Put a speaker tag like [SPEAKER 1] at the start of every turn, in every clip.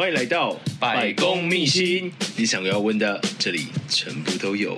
[SPEAKER 1] 欢迎来到百公秘辛，你想要问的，这里全部都有。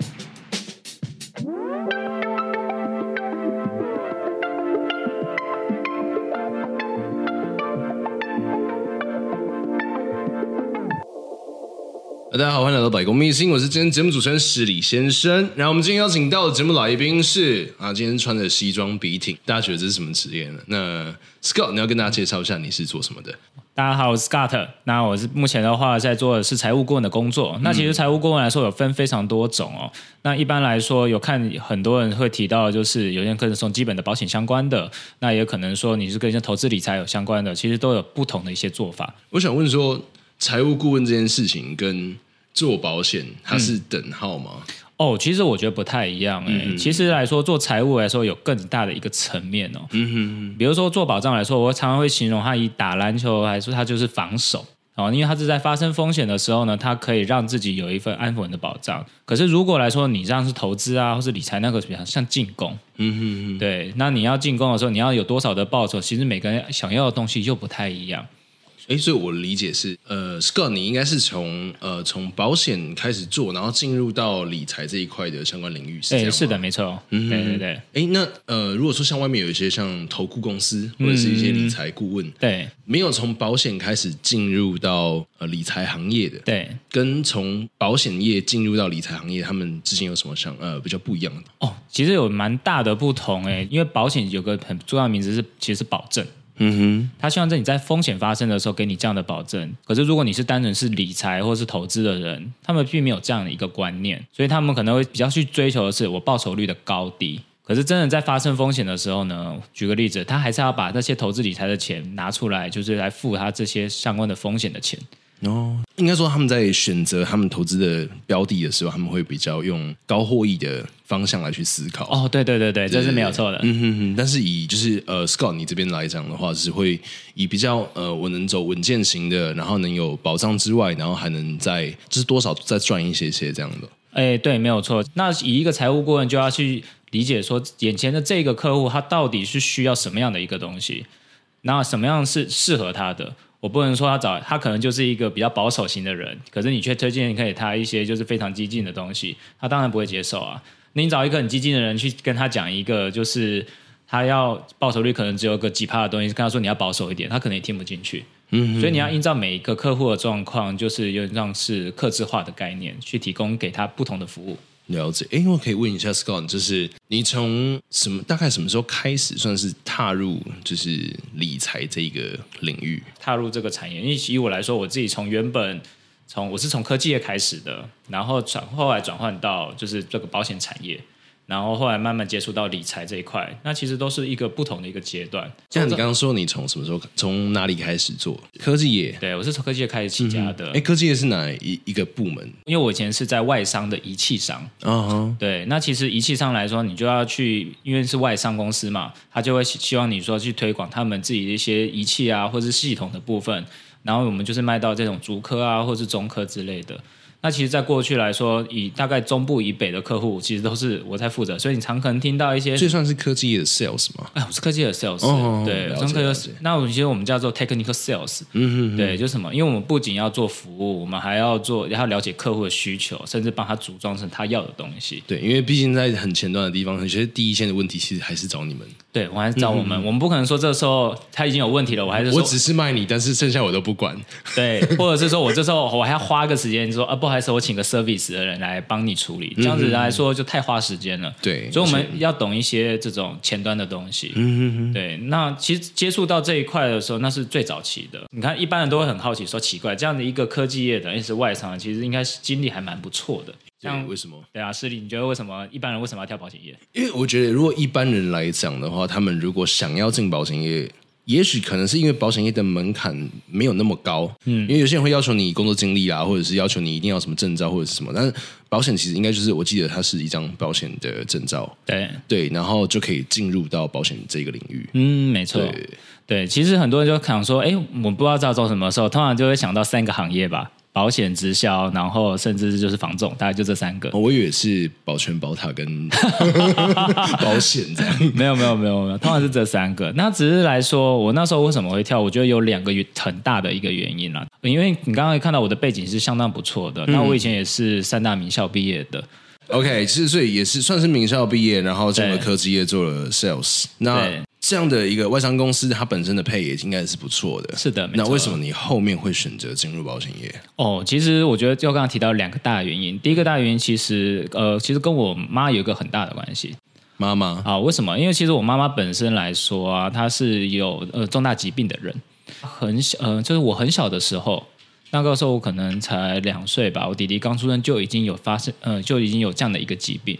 [SPEAKER 1] 大家好，欢迎来到百工秘辛，我是今天节目主持人失礼先生。然后我们今天邀请到的节目来宾是啊，今天穿着西装笔挺，大家觉得这是什么职业呢？那 Scott，你要跟大家介绍一下你是做什么的？
[SPEAKER 2] 大家好，我是 Scott。那我是目前的话在做的是财务顾问的工作。那其实财务顾问来说有分非常多种哦。那一般来说有看很多人会提到，就是有些人可能从基本的保险相关的，那也可能说你是跟一些投资理财有相关的，其实都有不同的一些做法。
[SPEAKER 1] 我想问说。财务顾问这件事情跟做保险它是等号吗？
[SPEAKER 2] 嗯、哦，其实我觉得不太一样哎、欸。嗯、其实来说，做财务来说有更大的一个层面哦。嗯哼哼。比如说做保障来说，我常常会形容它以打篮球来说，它就是防守哦，因为它是在发生风险的时候呢，它可以让自己有一份安稳的保障。可是如果来说你这样是投资啊，或是理财，那个比较像进攻。嗯哼哼。对，那你要进攻的时候，你要有多少的报酬？其实每个人想要的东西又不太一样。
[SPEAKER 1] 哎，所以我理解是，呃，Scott，你应该是从呃从保险开始做，然后进入到理财这一块的相关领域，是这样？
[SPEAKER 2] 是的，没错。嗯，对对对。
[SPEAKER 1] 哎，那呃，如果说像外面有一些像投顾公司或者是一些理财顾问，嗯、
[SPEAKER 2] 对，
[SPEAKER 1] 没有从保险开始进入到呃理财行业的，
[SPEAKER 2] 对，
[SPEAKER 1] 跟从保险业进入到理财行业，他们之间有什么像呃比较不一样的？
[SPEAKER 2] 哦，其实有蛮大的不同哎，因为保险有个很重要的名字是，其实是保证。嗯哼，他希望在你在风险发生的时候给你这样的保证。可是如果你是单纯是理财或是投资的人，他们并没有这样的一个观念，所以他们可能会比较去追求的是我报酬率的高低。可是真的在发生风险的时候呢，举个例子，他还是要把那些投资理财的钱拿出来，就是来付他这些相关的风险的钱。
[SPEAKER 1] 哦，应该说他们在选择他们投资的标的的时候，他们会比较用高获益的方向来去思考。
[SPEAKER 2] 哦，对对对对，这是没有错的。
[SPEAKER 1] 嗯哼哼。但是以就是呃，Scott 你这边来讲的话，是会以比较呃，我能走稳健型的，然后能有保障之外，然后还能再就是多少再赚一些些这样的。
[SPEAKER 2] 哎，对，没有错。那以一个财务顾问就要去理解说，眼前的这个客户他到底是需要什么样的一个东西，那什么样是适合他的。我不能说他找他可能就是一个比较保守型的人，可是你却推荐给他一些就是非常激进的东西，他当然不会接受啊。你找一个很激进的人去跟他讲一个就是他要报酬率可能只有个几趴的东西，跟他说你要保守一点，他可能也听不进去。嗯，所以你要依照每一个客户的状况，就是有点像是客制化的概念，去提供给他不同的服务。
[SPEAKER 1] 了解，哎，我可以问一下 Scott，就是你从什么大概什么时候开始算是踏入就是理财这一个领域？
[SPEAKER 2] 踏入这个产业，因为以我来说，我自己从原本从我是从科技业开始的，然后转后来转换到就是这个保险产业。然后后来慢慢接触到理财这一块，那其实都是一个不同的一个阶段。
[SPEAKER 1] 像你刚刚说，你从什么时候从哪里开始做科技业？
[SPEAKER 2] 对，我是从科技业开始起家的。
[SPEAKER 1] 哎、嗯，科技业是哪一一个部门？
[SPEAKER 2] 因为我以前是在外商的仪器商。嗯哼。对，那其实仪器商来说，你就要去，因为是外商公司嘛，他就会希望你说去推广他们自己的一些仪器啊，或是系统的部分。然后我们就是卖到这种竹科啊，或是中科之类的。那其实，在过去来说，以大概中部以北的客户，其实都是我在负责，所以你常可能听到一些，
[SPEAKER 1] 这算是科技业的 sales 吗？
[SPEAKER 2] 哎，我是科技业的 sales，哦，对，中科有。那我们其实我们叫做 technical sales，嗯嗯，对，就什么？因为我们不仅要做服务，我们还要做，要了解客户的需求，甚至帮他组装成他要的东西。
[SPEAKER 1] 对，因为毕竟在很前端的地方，有些第一线的问题，其实还是找你们。
[SPEAKER 2] 对，我还是找我们，嗯、我们不可能说这时候他已经有问题了，我还是说
[SPEAKER 1] 我只是卖你，但是剩下我都不管。
[SPEAKER 2] 对，或者是说我这时候我还要花个时间说啊，不好意思，我请个 service。的人来帮你处理，这样子来说就太花时间了。对，所以我们要懂一些这种前端的东西。嗯哼哼。对，那其实接触到这一块的时候，那是最早期的。你看，一般人都会很好奇，说奇怪，这样的一个科技业的，也是外商，其实应该是经历还蛮不错的。像
[SPEAKER 1] 为什么？
[SPEAKER 2] 对啊，失礼，你觉得为什么一般人为什么要跳保险业？
[SPEAKER 1] 因为我觉得，如果一般人来讲的话，他们如果想要进保险业。也许可能是因为保险业的门槛没有那么高，嗯，因为有些人会要求你工作经历啊，或者是要求你一定要什么证照或者是什么，但是保险其实应该就是我记得它是一张保险的证照，
[SPEAKER 2] 对。
[SPEAKER 1] 对，然后就可以进入到保险这个领域，
[SPEAKER 2] 嗯，没错，对，对，其实很多人就想说，哎，我不知道要做什么时候，通常就会想到三个行业吧，保险直销，然后甚至就是房仲，大概就这三个。
[SPEAKER 1] 我以为是保全、保塔跟 保险这样。
[SPEAKER 2] 没有没有没有没有，通常是这三个。那只是来说，我那时候为什么会跳？我觉得有两个很大的一个原因啦。因为你刚刚看到我的背景是相当不错的，那、嗯、我以前也是三大名校毕业的。
[SPEAKER 1] OK，其实所以也是算是名校毕业，然后进了科技业做了 sales。那这样的一个外商公司，它本身的配也应该是不错的。
[SPEAKER 2] 是的，
[SPEAKER 1] 那为什么你后面会选择进入保险业？
[SPEAKER 2] 哦，其实我觉得就刚刚提到两个大原因。第一个大原因其实呃，其实跟我妈有一个很大的关系。
[SPEAKER 1] 妈妈
[SPEAKER 2] 啊，为什么？因为其实我妈妈本身来说啊，她是有呃重大疾病的人，很小呃，就是我很小的时候。那个时候我可能才两岁吧，我弟弟刚出生就已经有发生，呃，就已经有这样的一个疾病。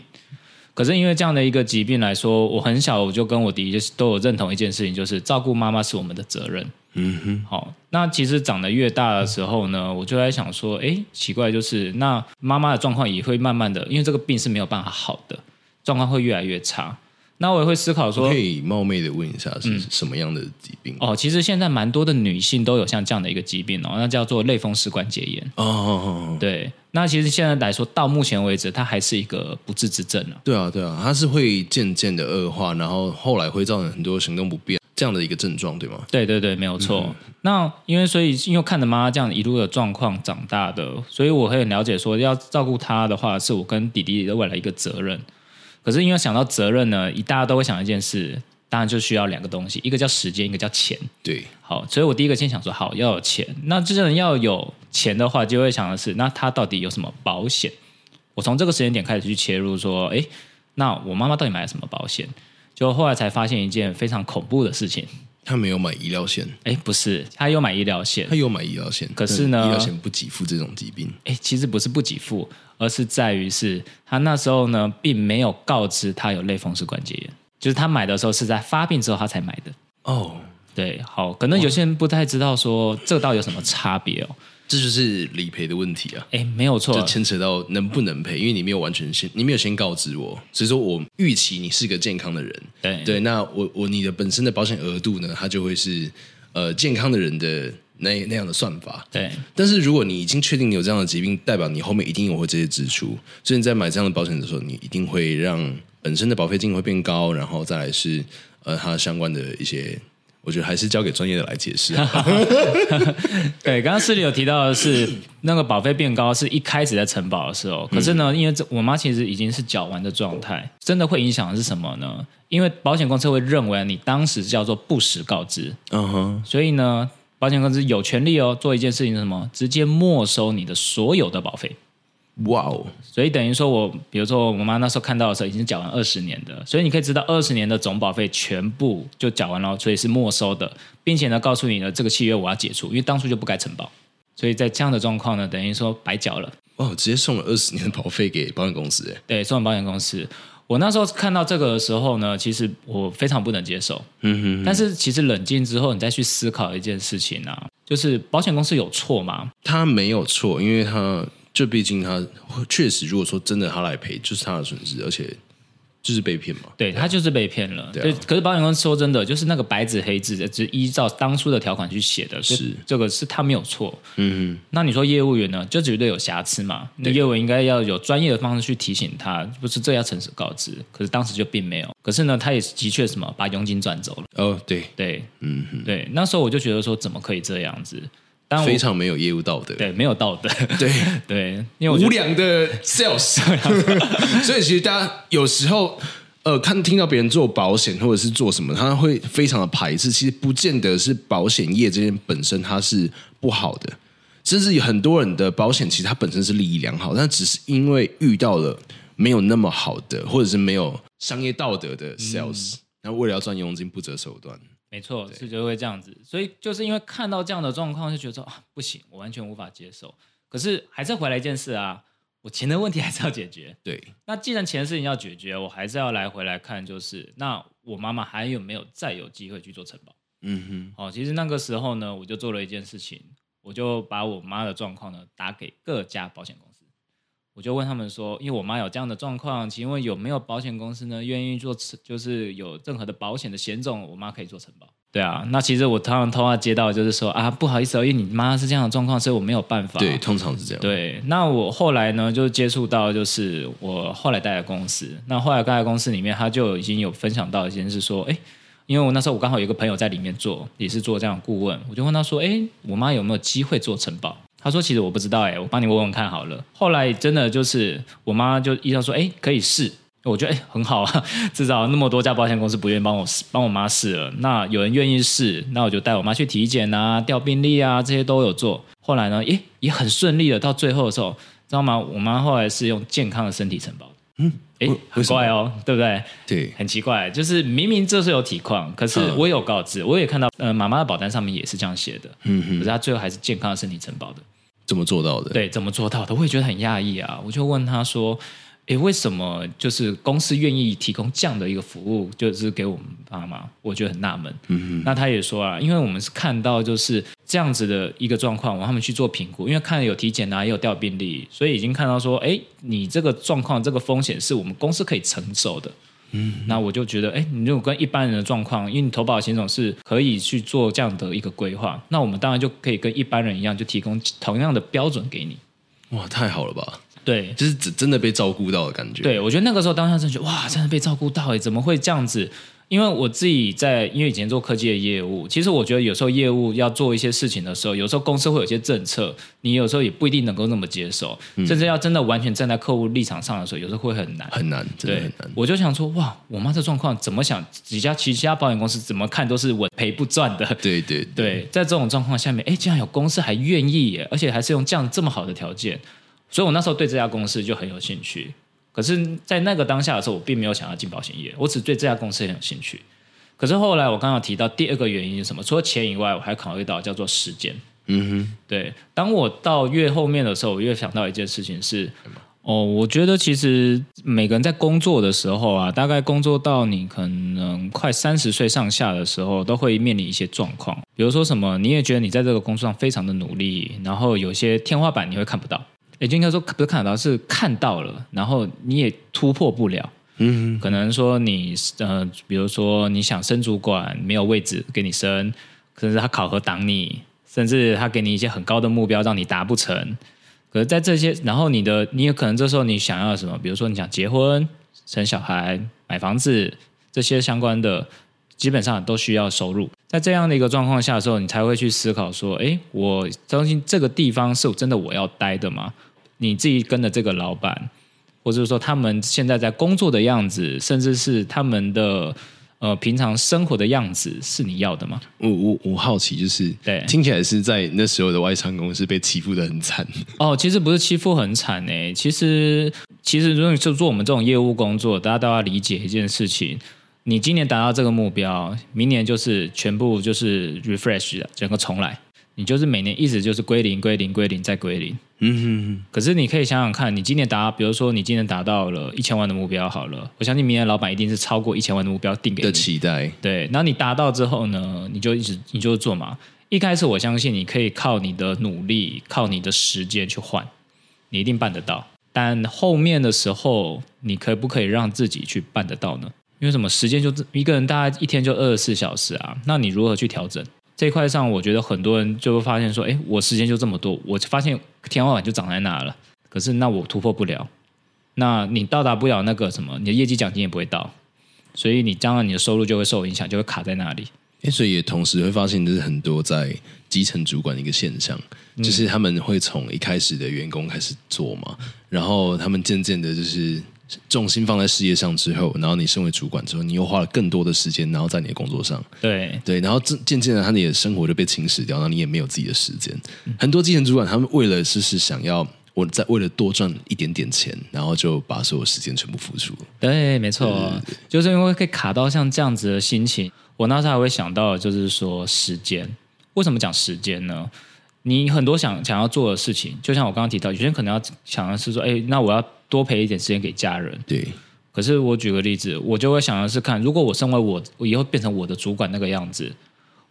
[SPEAKER 2] 可是因为这样的一个疾病来说，我很小我就跟我弟弟就是都有认同一件事情，就是照顾妈妈是我们的责任。嗯哼。好，那其实长得越大的时候呢，我就在想说，哎，奇怪，就是那妈妈的状况也会慢慢的，因为这个病是没有办法好的，状况会越来越差。那我也会思考说，
[SPEAKER 1] 可以冒昧的问一下是什么样的疾病？
[SPEAKER 2] 嗯、哦，其实现在蛮多的女性都有像这样的一个疾病哦，那叫做类风湿关节炎。哦，哦，哦，对。那其实现在来说，到目前为止，它还是一个不治之症了。
[SPEAKER 1] 对啊，对啊，它是会渐渐的恶化，然后后来会造成很多行动不便这样的一个症状，对吗？
[SPEAKER 2] 对对对，没有错。嗯、那因为所以因为看着妈妈这样一路的状况长大的，所以我会很了解说，要照顾她的话，是我跟弟弟的未来一个责任。可是因为想到责任呢，一大家都会想一件事，当然就需要两个东西，一个叫时间，一个叫钱。
[SPEAKER 1] 对，
[SPEAKER 2] 好，所以我第一个先想说，好，要有钱。那这些人要有钱的话，就会想的是，那他到底有什么保险？我从这个时间点开始去切入，说，哎，那我妈妈到底买了什么保险？就后来才发现一件非常恐怖的事情。
[SPEAKER 1] 他没有买医疗险，
[SPEAKER 2] 哎，不是，他有买医疗险，
[SPEAKER 1] 他有买医疗险，
[SPEAKER 2] 可是呢，
[SPEAKER 1] 医疗险不给付这种疾病，
[SPEAKER 2] 哎，其实不是不给付，而是在于是他那时候呢，并没有告知他有类风湿关节炎，就是他买的时候是在发病之后他才买的。哦，对，好，可能有些人不太知道说这到底有什么差别哦。
[SPEAKER 1] 这就是理赔的问题啊！
[SPEAKER 2] 哎，没有错，
[SPEAKER 1] 就牵扯到能不能赔，因为你没有完全先，你没有先告知我，所以说我预期你是个健康的人，
[SPEAKER 2] 对
[SPEAKER 1] 对，那我我你的本身的保险额度呢，它就会是呃健康的人的那那样的算法，
[SPEAKER 2] 对。
[SPEAKER 1] 但是如果你已经确定你有这样的疾病，代表你后面一定有会这些支出，所以你在买这样的保险的时候，你一定会让本身的保费金额会变高，然后再来是呃它相关的一些。我觉得还是交给专业的来解释。
[SPEAKER 2] 对，刚刚诗里有提到的是，那个保费变高是一开始在承保的时候，可是呢，因为这我妈其实已经是缴完的状态，真的会影响的是什么呢？因为保险公司会认为你当时叫做不实告知，嗯哼，所以呢，保险公司有权利哦做一件事情是什么？直接没收你的所有的保费。
[SPEAKER 1] 哇哦！
[SPEAKER 2] 所以等于说我，比如说我妈那时候看到的时候，已经缴完二十年的，所以你可以知道二十年的总保费全部就缴完了，所以是没收的，并且呢，告诉你呢，这个契约我要解除，因为当初就不该承保，所以在这样的状况呢，等于说白缴了。
[SPEAKER 1] 哦，直接送了二十年的保费给保险公司，哎，
[SPEAKER 2] 对，送了保险公司。我那时候看到这个的时候呢，其实我非常不能接受。嗯哼哼。但是其实冷静之后，你再去思考一件事情啊，就是保险公司有错吗？
[SPEAKER 1] 他没有错，因为他。就毕竟他确实，如果说真的他来赔，就是他的损失，而且就是被骗嘛。
[SPEAKER 2] 对，他就是被骗了。对，对，可是保险公司说真的，就是那个白纸黑字的，只依照当初的条款去写的，是这个是他没有错。嗯嗯。那你说业务员呢，就绝对有瑕疵嘛？那业务员应该要有专业的方式去提醒他，不是这要诚实告知。可是当时就并没有。可是呢，他也的确什么把佣金赚走了。
[SPEAKER 1] 哦，对
[SPEAKER 2] 对，嗯对。那时候我就觉得说，怎么可以这样子？
[SPEAKER 1] 非常没有业务道德，
[SPEAKER 2] 对，没有道德，
[SPEAKER 1] 对。
[SPEAKER 2] 对，
[SPEAKER 1] 因为无良的 sales，所以其实大家有时候呃，看听到别人做保险或者是做什么，他会非常的排斥。其实不见得是保险业这边本身它是不好的，甚至有很多人的保险其实它本身是利益良好，但只是因为遇到了没有那么好的，或者是没有商业道德的 sales，然后为了要赚佣金不择手段。
[SPEAKER 2] 没错，是就会这样子，所以就是因为看到这样的状况，就觉得说啊，不行，我完全无法接受。可是还是回来一件事啊，我钱的问题还是要解决。
[SPEAKER 1] 对，
[SPEAKER 2] 那既然钱的事情要解决，我还是要来回来看，就是那我妈妈还有没有再有机会去做承保？嗯哼，好，其实那个时候呢，我就做了一件事情，我就把我妈的状况呢打给各家保险公司。我就问他们说，因为我妈有这样的状况，请问有没有保险公司呢愿意做，就是有任何的保险的险种，我妈可以做承保。对啊，那其实我通常通话接到就是说啊，不好意思哦，因为你妈是这样的状况，所以我没有办法。
[SPEAKER 1] 对，通常是这样。
[SPEAKER 2] 对，那我后来呢，就接触到就是我后来待的公司，那后来待的公司里面，他就已经有分享到一件事，说，哎，因为我那时候我刚好有一个朋友在里面做，也是做这样的顾问，我就问他说，哎，我妈有没有机会做承保？他说，其实我不知道，哎，我帮你问问看好了。后来真的就是我妈就医生说，哎，可以试。我觉得哎很好啊，至少那么多家保险公司不愿意帮我帮我妈试了，那有人愿意试，那我就带我妈去体检啊、调病历啊，这些都有做。后来呢，也也很顺利的，到最后的时候，知道吗？我妈后来是用健康的身体承保。嗯，哎，很怪哦，对不对？
[SPEAKER 1] 对，
[SPEAKER 2] 很奇怪，就是明明这是有体况，可是我有告知，我也看到，呃，妈妈的保单上面也是这样写的。嗯哼，可是她最后还是健康的身体承保的。
[SPEAKER 1] 怎么做到的？
[SPEAKER 2] 对，怎么做到的？我也觉得很讶异啊，我就问他说。诶，为什么就是公司愿意提供这样的一个服务，就是给我们爸妈？我觉得很纳闷。嗯哼，那他也说啊，因为我们是看到就是这样子的一个状况，我让他们去做评估，因为看有体检啊，也有调病例，所以已经看到说，诶，你这个状况，这个风险是我们公司可以承受的。嗯，那我就觉得，哎，你如果跟一般人的状况，因为你投保险种是可以去做这样的一个规划，那我们当然就可以跟一般人一样，就提供同样的标准给你。
[SPEAKER 1] 哇，太好了吧！
[SPEAKER 2] 对，
[SPEAKER 1] 就是真真的被照顾到的感觉。
[SPEAKER 2] 对，我觉得那个时候当下真觉得哇，真的被照顾到哎，怎么会这样子？因为我自己在，因为以前做科技的业务，其实我觉得有时候业务要做一些事情的时候，有时候公司会有些政策，你有时候也不一定能够那么接受，嗯、甚至要真的完全站在客户立场上的时候，有时候会很难，
[SPEAKER 1] 很难，真的很难。
[SPEAKER 2] 我就想说，哇，我妈这状况怎么想？几家其他保险公司怎么看都是稳赔不赚的。
[SPEAKER 1] 对对对，
[SPEAKER 2] 对，在这种状况下面，哎，竟然有公司还愿意耶，而且还是用这样这么好的条件。所以，我那时候对这家公司就很有兴趣。可是，在那个当下的时候，我并没有想要进保险业，我只对这家公司很有兴趣。可是后来，我刚刚提到第二个原因是什么？除了钱以外，我还考虑到叫做时间。嗯哼，对。当我到越后面的时候，我越想到一件事情是：哦，我觉得其实每个人在工作的时候啊，大概工作到你可能快三十岁上下的时候，都会面临一些状况。比如说什么，你也觉得你在这个工作上非常的努力，然后有些天花板你会看不到。也就应该说，不是看得到，是看到了，然后你也突破不了。嗯，可能说你呃，比如说你想升主管，没有位置给你升，甚至他考核挡你，甚至他给你一些很高的目标，让你达不成。可是，在这些，然后你的，你有可能这时候你想要什么？比如说你想结婚、生小孩、买房子，这些相关的，基本上都需要收入。在这样的一个状况下的时候，你才会去思考说：哎，我相信这个地方是真的我要待的吗？你自己跟着这个老板，或者说他们现在在工作的样子，甚至是他们的呃平常生活的样子，是你要的吗？
[SPEAKER 1] 我我我好奇，就是对，听起来是在那时候的外商公司被欺负的很惨。
[SPEAKER 2] 哦，其实不是欺负很惨诶，其实其实如果就做我们这种业务工作，大家都要理解一件事情：你今年达到这个目标，明年就是全部就是 refresh 的，整个重来。你就是每年一直就是归零、归零、归零再归零。嗯哼哼。可是你可以想想看，你今年达，比如说你今年达到了一千万的目标，好了，我相信明年老板一定是超过一千万的目标定给你的
[SPEAKER 1] 期待。
[SPEAKER 2] 对，然后你达到之后呢，你就一直你就做嘛。一开始我相信你可以靠你的努力、靠你的时间去换，你一定办得到。但后面的时候，你可不可以让自己去办得到呢？因为什么？时间就一个人大概一天就二十四小时啊，那你如何去调整？这一块上，我觉得很多人就会发现说：“哎，我时间就这么多，我发现天花板就长在那了。可是那我突破不了，那你到达不了那个什么，你的业绩奖金也不会到，所以你将来你的收入就会受影响，就会卡在那里。
[SPEAKER 1] 所以也同时会发现，这是很多在基层主管的一个现象，就是他们会从一开始的员工开始做嘛，然后他们渐渐的就是。”重心放在事业上之后，然后你身为主管之后，你又花了更多的时间，然后在你的工作上，
[SPEAKER 2] 对
[SPEAKER 1] 对，然后渐渐的，他你的生活就被侵蚀掉，然后你也没有自己的时间。嗯、很多基层主管，他们为了是是想要我在为了多赚一点点钱，然后就把所有时间全部付出。
[SPEAKER 2] 对，没错，对对对，就是因为可以卡到像这样子的心情。我那时候还会想到，就是说时间，为什么讲时间呢？你很多想想要做的事情，就像我刚刚提到，有些人可能要想的是说，哎，那我要多陪一点时间给家人。
[SPEAKER 1] 对。
[SPEAKER 2] 可是我举个例子，我就会想的是看，如果我身为我，我以后变成我的主管那个样子，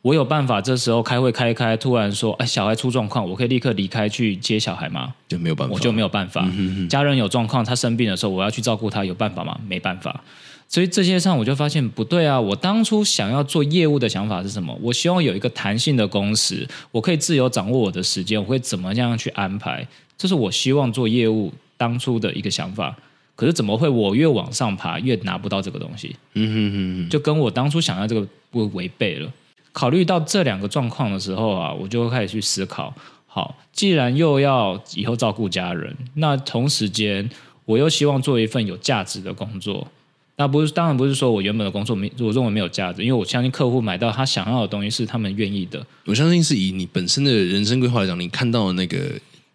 [SPEAKER 2] 我有办法这时候开会开一开，突然说，哎，小孩出状况，我可以立刻离开去接小孩吗？
[SPEAKER 1] 就没有办法，
[SPEAKER 2] 我就没有办法。嗯哼哼。家人有状况，他生病的时候，我要去照顾他，有办法吗？没办法。所以这些上我就发现不对啊！我当初想要做业务的想法是什么？我希望有一个弹性的工时，我可以自由掌握我的时间，我会怎么样去安排？这是我希望做业务当初的一个想法。可是怎么会我越往上爬越拿不到这个东西？嗯哼哼哼，就跟我当初想要这个不违背了。考虑到这两个状况的时候啊，我就会开始去思考：好，既然又要以后照顾家人，那同时间我又希望做一份有价值的工作。那不是，当然不是说我原本的工作没，我认为没有价值，因为我相信客户买到他想要的东西是他们愿意的。
[SPEAKER 1] 我相信是以你本身的人生规划来讲，你看到的那个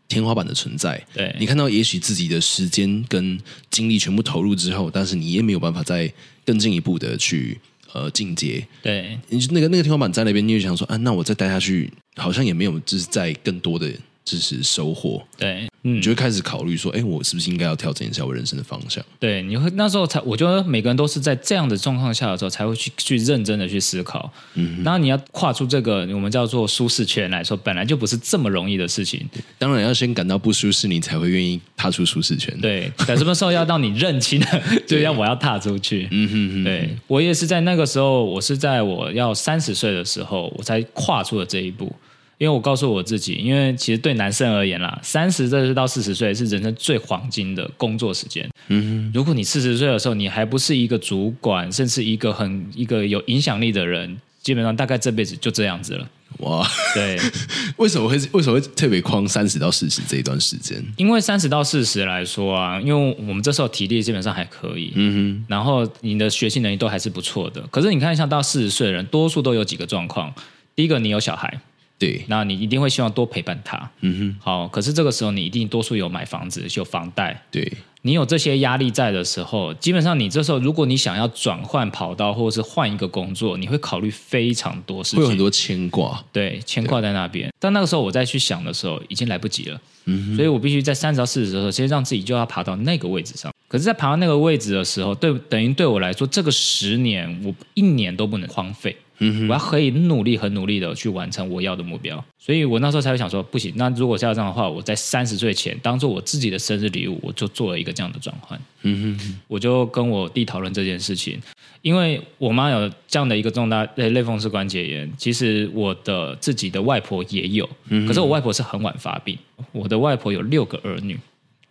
[SPEAKER 1] 天花板的存在，
[SPEAKER 2] 对，
[SPEAKER 1] 你看到也许自己的时间跟精力全部投入之后，但是你也没有办法再更进一步的去呃进阶，
[SPEAKER 2] 对，
[SPEAKER 1] 你那个那个天花板在那边，你就想说啊，那我再待下去，好像也没有，就是在更多的。支持收获，
[SPEAKER 2] 对，
[SPEAKER 1] 嗯，你就会开始考虑说，哎，我是不是应该要调整一下我人生的方向？
[SPEAKER 2] 对，你会那时候才，我觉得每个人都是在这样的状况下的时候，才会去去认真的去思考。嗯，然后你要跨出这个我们叫做舒适圈来说，本来就不是这么容易的事情。
[SPEAKER 1] 当然要先感到不舒适，你才会愿意踏出舒适圈。
[SPEAKER 2] 对，等什么时候要到你认清了，就要我要踏出去。嗯哼哼，对，我也是在那个时候，我是在我要三十岁的时候，我才跨出了这一步。因为我告诉我自己，因为其实对男生而言啦，三十岁到四十岁是人生最黄金的工作时间。嗯哼，如果你四十岁的时候你还不是一个主管，甚至一个很一个有影响力的人，基本上大概这辈子就这样子了。哇，对，
[SPEAKER 1] 为什么会为什么会特别框三十到四十这一段时间？
[SPEAKER 2] 因为三十到四十来说啊，因为我们这时候体力基本上还可以，嗯哼，然后你的学习能力都还是不错的。可是你看一下到四十岁的人，多数都有几个状况。第一个，你有小孩。
[SPEAKER 1] 对，
[SPEAKER 2] 那你一定会希望多陪伴他。嗯哼，好，可是这个时候你一定多数有买房子，有房贷。
[SPEAKER 1] 对，
[SPEAKER 2] 你有这些压力在的时候，基本上你这时候如果你想要转换跑道或者是换一个工作，你会考虑非常多事情，
[SPEAKER 1] 会有很多牵挂。
[SPEAKER 2] 对，牵挂在那边。但那个时候我再去想的时候，已经来不及了。嗯哼，所以我必须在三十到四十的时候，先让自己就要爬到那个位置上。可是，在爬到那个位置的时候，对，等于对我来说，这个十年我一年都不能荒废。嗯，我要可以努力、很努力的去完成我要的目标，所以我那时候才会想说，不行，那如果是要这样的话，我在三十岁前当做我自己的生日礼物，我就做了一个这样的转换。嗯哼，我就跟我弟讨论这件事情，因为我妈有这样的一个重大类类风湿关节炎，其实我的自己的外婆也有，可是我外婆是很晚发病，我的外婆有六个儿女，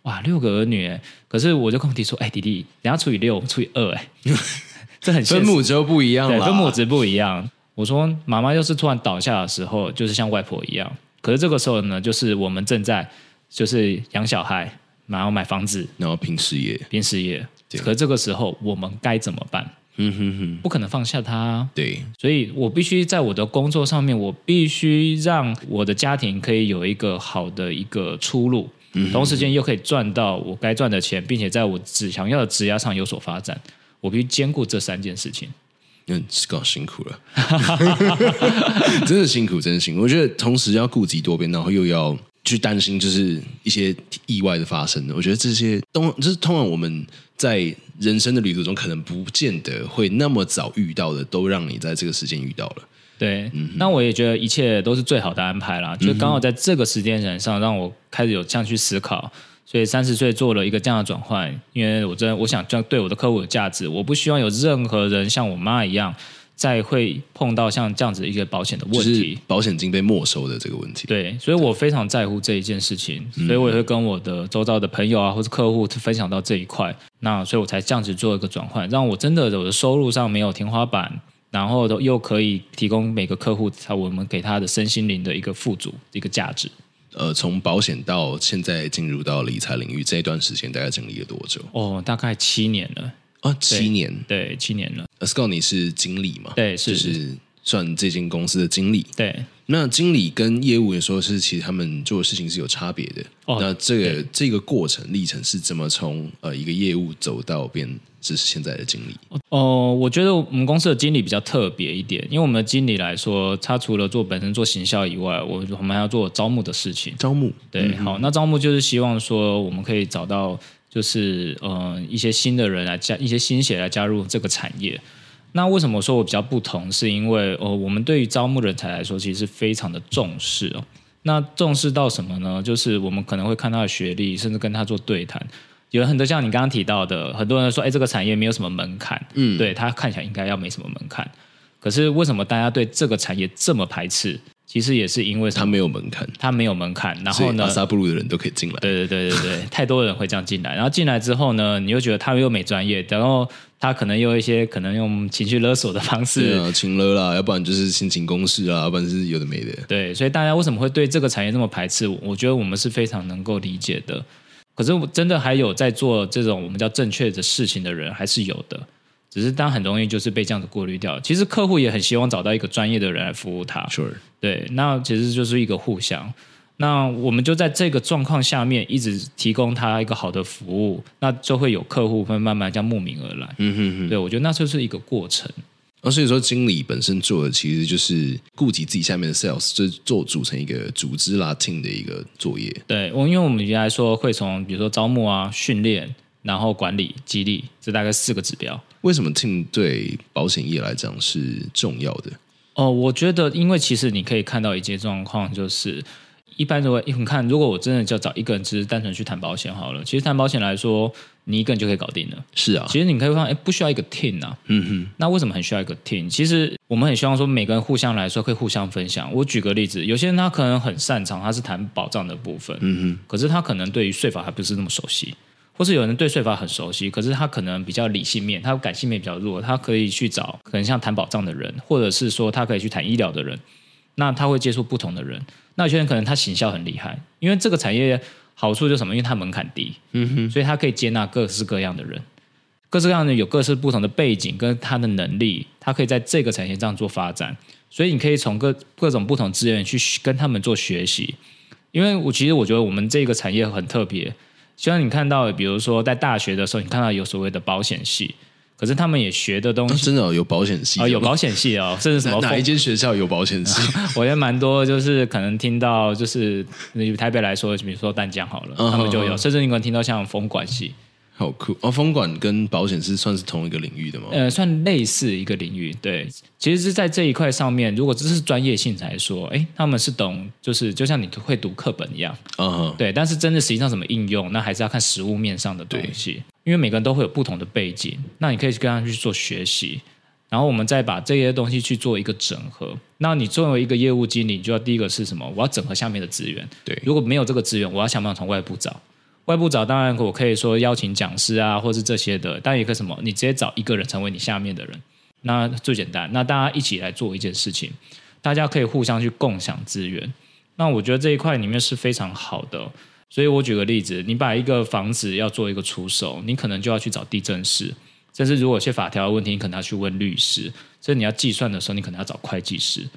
[SPEAKER 2] 哇，六个儿女哎，可是我就跟我弟说，哎，弟弟，等下除以六，除以二，哎。这很
[SPEAKER 1] 分母就不一样了，
[SPEAKER 2] 分母值不一样。我说妈妈要是突然倒下的时候，就是像外婆一样。可是这个时候呢，就是我们正在就是养小孩，然后买房子，
[SPEAKER 1] 然后拼事业，
[SPEAKER 2] 拼事业。可是这个时候我们该怎么办？嗯哼哼，不可能放下他。
[SPEAKER 1] 对，
[SPEAKER 2] 所以我必须在我的工作上面，我必须让我的家庭可以有一个好的一个出路，嗯、同时间又可以赚到我该赚的钱，并且在我只想要的职业上有所发展。我必须兼顾这三件事情，
[SPEAKER 1] 嗯，是够辛苦了，真的辛苦，真的辛苦。我觉得同时要顾及多边，然后又要去担心，就是一些意外的发生。我觉得这些东就是通常我们在人生的旅途中，可能不见得会那么早遇到的，都让你在这个时间遇到了。
[SPEAKER 2] 对，嗯，那我也觉得一切都是最好的安排啦。就刚好在这个时间点上，让我开始有这样去思考。所以三十岁做了一个这样的转换，因为我真的我想这样对我的客户有价值，我不希望有任何人像我妈一样，再会碰到像这样子一个保险的问题，
[SPEAKER 1] 保险金被没收的这个问题。
[SPEAKER 2] 对，所以我非常在乎这一件事情，所以我也会跟我的周遭的朋友啊，或者客户分享到这一块。那所以我才这样子做一个转换，让我真的我的收入上没有天花板，然后又可以提供每个客户他我们给他的身心灵的一个富足一个价值。
[SPEAKER 1] 呃，从保险到现在进入到理财领域这一段时间，大概经历了多久？
[SPEAKER 2] 哦，大概七年了。
[SPEAKER 1] 啊，七年，
[SPEAKER 2] 对，对，七年了。
[SPEAKER 1] Scott，你是经理嘛？
[SPEAKER 2] 对，是，
[SPEAKER 1] 就是算这间公司的经理。
[SPEAKER 2] 对，
[SPEAKER 1] 那经理跟业务有时候是其实他们做的事情是有差别的。哦，那这个这个过程历程是怎么从呃一个业务走到变？这是现在的经理
[SPEAKER 2] 哦、呃，我觉得我们公司的经理比较特别一点，因为我们的经理来说，他除了做本身做行销以外，我我们还要做招募的事情。
[SPEAKER 1] 招募，
[SPEAKER 2] 对，嗯、好，那招募就是希望说我们可以找到就是呃一些新的人来加一些新血来加入这个产业。那为什么说我比较不同？是因为呃我们对于招募人才来说，其实是非常的重视哦。那重视到什么呢？就是我们可能会看他的学历，甚至跟他做对谈。有很多像你刚刚提到的，很多人说，哎，这个产业没有什么门槛，
[SPEAKER 1] 嗯，
[SPEAKER 2] 对，它看起来应该要没什么门槛。可是为什么大家对这个产业这么排斥？其实也是因为
[SPEAKER 1] 它没有门槛，
[SPEAKER 2] 它没有门槛。然后呢，
[SPEAKER 1] 阿萨布鲁的人都可以进来。
[SPEAKER 2] 对对对对对，太多人会这样进来。然后进来之后呢，你又觉得他又没专业，然后他可能用一些可能用情绪勒索的方式，
[SPEAKER 1] 对啊，情勒啦，要不然就是心情攻势啊，要不然是有的没的。
[SPEAKER 2] 对，所以大家为什么会对这个产业这么排斥？我觉得我们是非常能够理解的。可是真的还有在做这种我们叫正确的事情的人，还是有的。只是当很容易就是被这样子过滤掉。其实客户也很希望找到一个专业的人来服务他。
[SPEAKER 1] Sure.
[SPEAKER 2] 对，那其实就是一个互相。那我们就在这个状况下面一直提供他一个好的服务，那就会有客户会慢慢这样慕名而来。
[SPEAKER 1] 嗯哼哼。
[SPEAKER 2] 对，我觉得那就是一个过程。
[SPEAKER 1] 所以说，经理本身做的其实就是顾及自己下面的 sales，就是做组成一个组织啦 team 的一个作业。
[SPEAKER 2] 对，我因为我们原来说会从比如说招募啊、训练。然后管理激励，这大概四个指标。
[SPEAKER 1] 为什么 team 对保险业来讲是重要的？
[SPEAKER 2] 哦，我觉得，因为其实你可以看到一些状况，就是一般如果你看，如果我真的就要找一个人，只是单纯去谈保险好了。其实谈保险来说，你一个人就可以搞定了。
[SPEAKER 1] 是啊，
[SPEAKER 2] 其实你可以发现，哎，不需要一个 team 啊。
[SPEAKER 1] 嗯哼。
[SPEAKER 2] 那为什么很需要一个 team？其实我们很希望说，每个人互相来说，可以互相分享。我举个例子，有些人他可能很擅长，他是谈保障的部分，
[SPEAKER 1] 嗯哼。
[SPEAKER 2] 可是他可能对于税法还不是那么熟悉。或是有人对税法很熟悉，可是他可能比较理性面，他感性面比较弱，他可以去找可能像谈保障的人，或者是说他可以去谈医疗的人，那他会接触不同的人。那有些人可能他行销很厉害，因为这个产业好处就是什么？因为它门槛低，
[SPEAKER 1] 嗯哼，
[SPEAKER 2] 所以它可以接纳各式各样的人，各式各样的有各式不同的背景跟他的能力，他可以在这个产业这样做发展。所以你可以从各各种不同资源去跟他们做学习。因为我其实我觉得我们这个产业很特别。希望你看到，比如说在大学的时候，你看到有所谓的保险系，可是他们也学的东西，
[SPEAKER 1] 啊、真的、哦、有保险系
[SPEAKER 2] 有保险系哦，甚至什么
[SPEAKER 1] 哪一间学校有保险系？
[SPEAKER 2] 我觉得蛮多，就是可能听到，就是以台北来说，比如说淡江好了，他们就有，甚至你可能听到像风管系。
[SPEAKER 1] 好酷哦！风管跟保险是算是同一个领域的吗？
[SPEAKER 2] 呃，算类似一个领域。对，其实是在这一块上面，如果只是专业性来说，哎，他们是懂，就是就像你会读课本一样。嗯哼。对，但是真的实际上怎么应用，那还是要看实物面上的东西。因为每个人都会有不同的背景，那你可以跟他去做学习，然后我们再把这些东西去做一个整合。那你作为一个业务经理，你就要第一个是什么？我要整合下面的资源。
[SPEAKER 1] 对，
[SPEAKER 2] 如果没有这个资源，我要想办法从外部找。外部找，当然我可以说邀请讲师啊，或是这些的。但也可以什么，你直接找一个人成为你下面的人，那最简单。那大家一起来做一件事情，大家可以互相去共享资源。那我觉得这一块里面是非常好的。所以我举个例子，你把一个房子要做一个出售，你可能就要去找地震师，甚至如果有些法条的问题，你可能要去问律师。所以你要计算的时候，你可能要找会计师。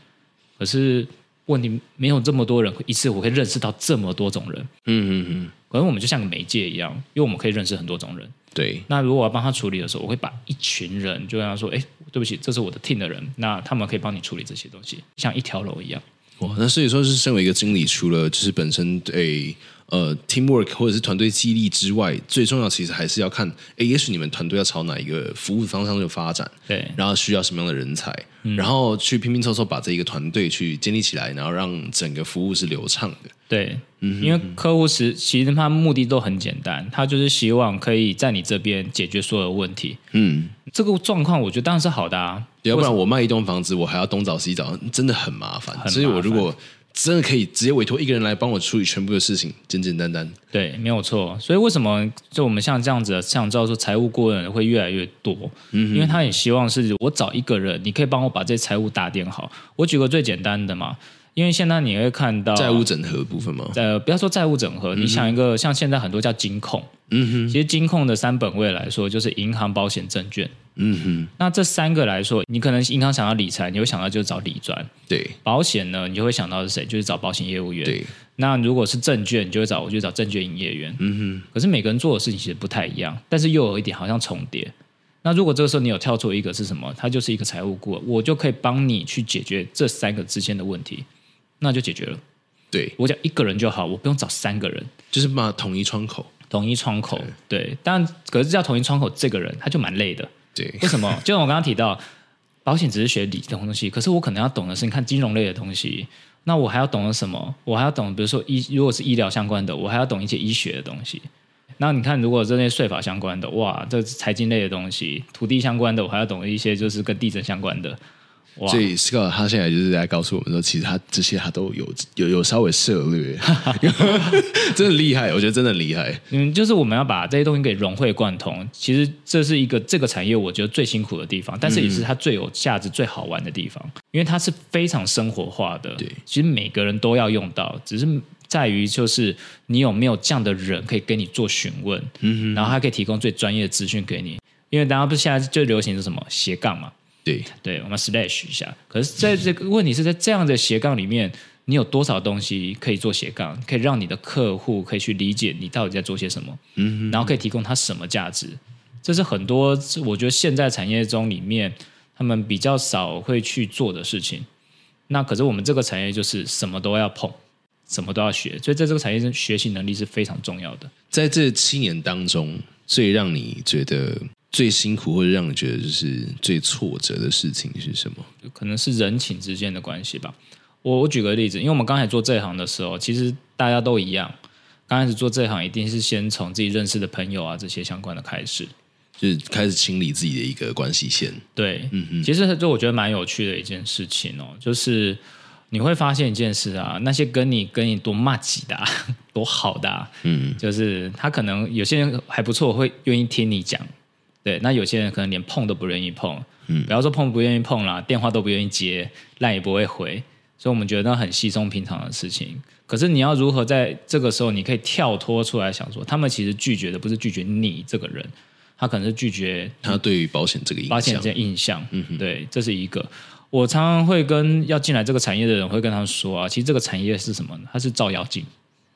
[SPEAKER 2] 可是问题没有这么多人，一次我可以认识到这么多种人。
[SPEAKER 1] 嗯嗯嗯。
[SPEAKER 2] 可能我们就像个媒介一样，因为我们可以认识很多种人。
[SPEAKER 1] 对。
[SPEAKER 2] 那如果我要帮他处理的时候，我会把一群人就跟他说：“哎，对不起，这是我的 team 的人，那他们可以帮你处理这些东西，像一条龙一样。”
[SPEAKER 1] 哇，那所以说是身为一个经理，除了就是本身对。呃，teamwork 或者是团队激励之外，最重要其实还是要看，哎，也许你们团队要朝哪一个服务方向去发展，
[SPEAKER 2] 对，
[SPEAKER 1] 然后需要什么样的人才，
[SPEAKER 2] 嗯、
[SPEAKER 1] 然后去拼拼凑凑把这一个团队去建立起来，然后让整个服务是流畅的。
[SPEAKER 2] 对，
[SPEAKER 1] 嗯
[SPEAKER 2] 因为客户实其实他目的都很简单，他就是希望可以在你这边解决所有问题。
[SPEAKER 1] 嗯，
[SPEAKER 2] 这个状况我觉得当然是好的啊，
[SPEAKER 1] 要不然我卖一栋房子，我还要东找西找，真的很麻烦。很麻烦。所以我如果真的可以直接委托一个人来帮我处理全部的事情，简简单单。
[SPEAKER 2] 对，没有错。所以为什么就我们像这样子的，像知道说财务顾问会越来越多？嗯，因为他也希望是我找一个人，你可以帮我把这财务打点好。我举个最简单的嘛，因为现在你会看到
[SPEAKER 1] 债务整合部分吗？
[SPEAKER 2] 呃，不要说债务整合，嗯、你想一个像现在很多叫金控，
[SPEAKER 1] 嗯哼，
[SPEAKER 2] 其实金控的三本位来说就是银行、保险、证券。
[SPEAKER 1] 嗯哼，
[SPEAKER 2] 那这三个来说，你可能银行想要理财，你会想到就是找理专。
[SPEAKER 1] 对，
[SPEAKER 2] 保险呢，你就会想到是谁？就是找保险业务员。
[SPEAKER 1] 对，
[SPEAKER 2] 那如果是证券，你就会找我就找证券营业员。
[SPEAKER 1] 嗯哼，
[SPEAKER 2] 可是每个人做的事情其实不太一样，但是又有一点好像重叠。那如果这个时候你有跳出一个是什么？它就是一个财务顾问，我就可以帮你去解决这三个之间的问题，那就解决了。
[SPEAKER 1] 对，
[SPEAKER 2] 我讲一个人就好，我不用找三个人，
[SPEAKER 1] 就是把统一窗口，
[SPEAKER 2] 统一窗口。对，对，但可是叫统一窗口，这个人他就蛮累的。
[SPEAKER 1] 对，
[SPEAKER 2] 为什么？就像我刚刚提到，保险只是学理的东西，可是我可能要懂的是，你看金融类的东西，那我还要懂得什么？我还要懂，比如说医，如果是医疗相关的，我还要懂一些医学的东西。那你看，如果这些税法相关的，哇，这财经类的东西，土地相关的，我还要懂一些，就是跟地震相关的。
[SPEAKER 1] 所以 Scott 他现在就是在告诉我们说，其实他这些他都有有有稍微涉略，真的厉害，我觉得真的厉害。
[SPEAKER 2] 嗯，就是我们要把这些东西给融会贯通。其实这是一个这个产业我觉得最辛苦的地方，但是也是它最有价值、最好玩的地方，因为它是非常生活化的。
[SPEAKER 1] 对，
[SPEAKER 2] 其实每个人都要用到，只是在于就是你有没有这样的人可以跟你做询问，嗯哼，然后他可以提供最专业的资讯给你。因为大家不是现在最流行是什么斜杠嘛？
[SPEAKER 1] 对，
[SPEAKER 2] 对，我们 slash 一下。可是，在这个问题是在这样的斜杠里面，你有多少东西可以做斜杠，可以让你的客户可以去理解你到底在做些什么，嗯哼，然后可以提供他什么价值？这是很多我觉得现在产业中里面他们比较少会去做的事情。那可是我们这个产业就是什么都要碰，什么都要学，所以在这个产业中学习能力是非常重要的。
[SPEAKER 1] 在这七年当中，最让你觉得。最辛苦或者让你觉得就是最挫折的事情是什么？
[SPEAKER 2] 可能是人情之间的关系吧。我我举个例子，因为我们刚才做这一行的时候，其实大家都一样。刚开始做这一行，一定是先从自己认识的朋友啊这些相关的开始，
[SPEAKER 1] 就是开始清理自己的一个关系线。
[SPEAKER 2] 对，嗯嗯。其实就我觉得蛮有趣的一件事情哦，就是你会发现一件事啊，那些跟你跟你多骂几的、啊、多好的、啊，嗯，就是他可能有些人还不错，会愿意听你讲。对，那有些人可能连碰都不愿意碰，嗯，不要说碰不愿意碰啦，电话都不愿意接，赖也不会回，所以我们觉得那很稀松平常的事情。可是你要如何在这个时候，你可以跳脱出来想说，他们其实拒绝的不是拒绝你这个人，他可能是拒绝
[SPEAKER 1] 他对于保险这个印象，
[SPEAKER 2] 保险这个印象，嗯哼，对，这是一个。我常常会跟要进来这个产业的人会跟他们说啊，其实这个产业是什么呢？它是照妖镜，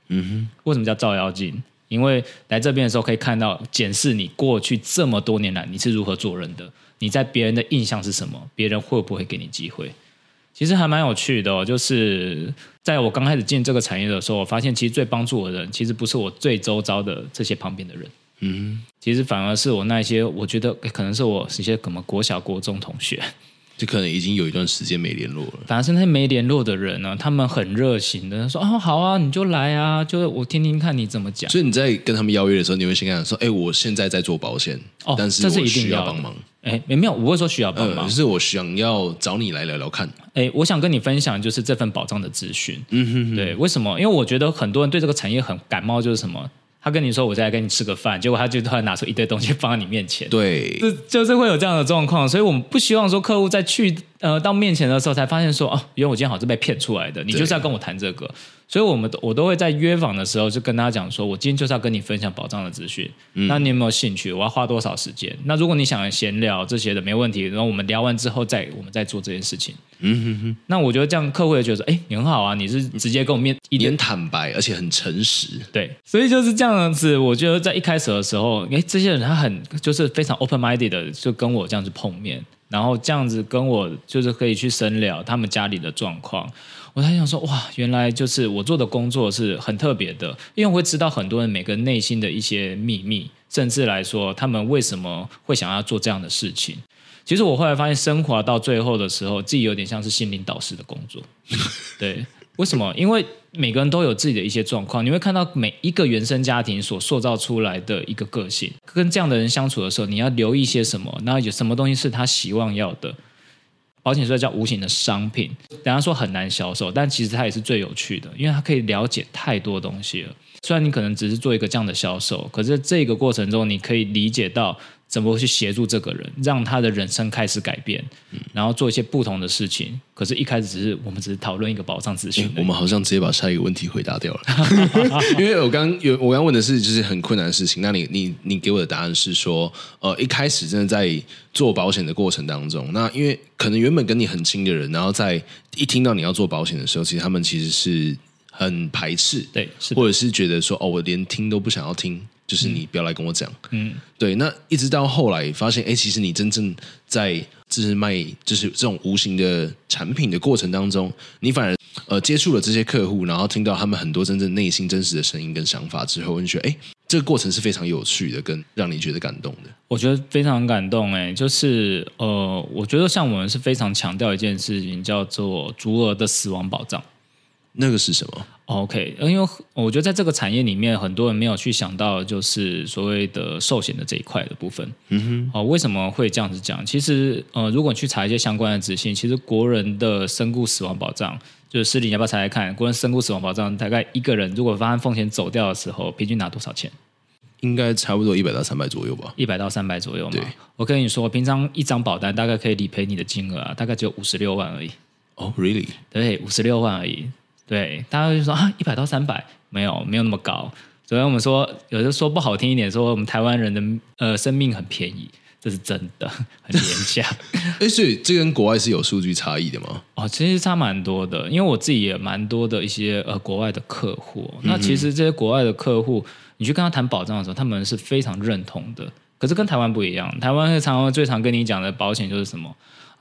[SPEAKER 2] 嗯哼，为什么叫照妖镜？因为来这边的时候可以看到，检视你过去这么多年来你是如何做人的，你在别人的印象是什么，别人会不会给你机会？其实还蛮有趣的哦。就是在我刚开始进这个产业的时候，我发现其实最帮助我的人，其实不是我最周遭的这些旁边的人，嗯，其实反而是我那些我觉得可能是我一些什么国小、国中同学。
[SPEAKER 1] 就可能已经有一段时间没联络了。
[SPEAKER 2] 反而是那些没联络的人呢，他们很热情的说：“哦，好啊，你就来啊，就我听听看你怎么讲。”
[SPEAKER 1] 所以你在跟他们邀约的时候，你会先跟他说：“哎，我现在在做保险，哦，但是我需要帮忙。”
[SPEAKER 2] 哎，没有，我不会说需要帮忙，
[SPEAKER 1] 就、呃、是我想要找你来聊聊看。
[SPEAKER 2] 哎，我想跟你分享就是这份保障的资讯。嗯哼哼，对，为什么？因为我觉得很多人对这个产业很感冒，就是什么？他跟你说我再来跟你吃个饭，结果他就突然拿出一堆东西放在你面前，
[SPEAKER 1] 对，
[SPEAKER 2] 就就是会有这样的状况，所以我们不希望说客户在去呃到面前的时候才发现说哦，原来我今天好像是被骗出来的，你就是要跟我谈这个。所以，我们我都会在约访的时候就跟他讲说，我今天就是要跟你分享保障的资讯。嗯、那你有没有兴趣？我要花多少时间？那如果你想闲聊这些的，没问题。然后我们聊完之后再，我们再做这件事情。嗯哼哼。那我觉得这样客户也觉得，哎，你很好啊，你是直接跟我面一点坦白，而且很诚实。对，所以就是这样子。我觉得在一开始的时候，哎，这些人他很就是非常 open minded 的，就跟我这样子碰面，然后这样子跟我就是可以去深聊他们家里的状况。我才想说，哇，原来就是我做的工作是很特别的，因为我会知道很多人每个人内心的一些秘密，甚至来说他们为什么会想要做这样的事情。其实我后来发现，升华到最后的时候，自己有点像是心灵导师的工作。对，为什么？因为每个人都有自己的一些状况，你会看到每一个原生家庭所塑造出来的一个个性，跟这样的人相处的时候，你要留意些什么？那有什么东西是他希望要的？保险税叫无形的商品，人家说很难销售，但其实它也是最有趣的，因为它可以了解太多东西了。虽然你可能只是做一个这样的销售，可是这个过程中，你可以理解到。怎么去协助这个人，让他的人生开始改变，嗯、然后做一些不同的事情？可是，一开始只是我们只是讨论一个保障资讯，
[SPEAKER 1] 我们好像直接把下一个问题回答掉了。因为我刚有我刚问的是，就是很困难的事情。那你你你给我的答案是说，呃，一开始真的在做保险的过程当中，那因为可能原本跟你很亲的人，然后在一听到你要做保险的时候，其实他们其实是很排斥，
[SPEAKER 2] 对，
[SPEAKER 1] 或者是觉得说，哦，我连听都不想要听。就是你不要来跟我讲，嗯，对。那一直到后来发现，哎，其实你真正在就是卖就是这种无形的产品的过程当中，你反而呃接触了这些客户，然后听到他们很多真正内心真实的声音跟想法之后，你觉得哎，这个过程是非常有趣的，跟让你觉得感动的。
[SPEAKER 2] 我觉得非常感动，哎，就是呃，我觉得像我们是非常强调一件事情，叫做足额的死亡保障。
[SPEAKER 1] 那个是什么
[SPEAKER 2] ？OK，因为我觉得在这个产业里面，很多人没有去想到，就是所谓的寿险的这一块的部分。嗯哼，哦，为什么会这样子讲？其实，呃，如果你去查一些相关的资讯，其实国人的身故死亡保障，就是诗礼，你要不要查来看？国人身故死亡保障大概一个人如果发生风险走掉的时候，平均拿多少钱？
[SPEAKER 1] 应该差不多一百到三百左右吧。
[SPEAKER 2] 一百到三百左右嘛。
[SPEAKER 1] 对，
[SPEAKER 2] 我跟你说，平常一张保单大概可以理赔你的金额啊，大概只有五十六万而已。
[SPEAKER 1] 哦，oh，really？
[SPEAKER 2] 对，五十六万而已。对，大家就说啊，一百到三百，没有，没有那么高。所以我们说，有的说不好听一点，说我们台湾人的呃生命很便宜，这是真的，很廉价。
[SPEAKER 1] 哎，所以这跟国外是有数据差异的吗？
[SPEAKER 2] 哦，其实差蛮多的，因为我自己也蛮多的一些呃国外的客户。嗯、那其实这些国外的客户，你去跟他谈保障的时候，他们是非常认同的。可是跟台湾不一样，台湾常常最常跟你讲的保险就是什么？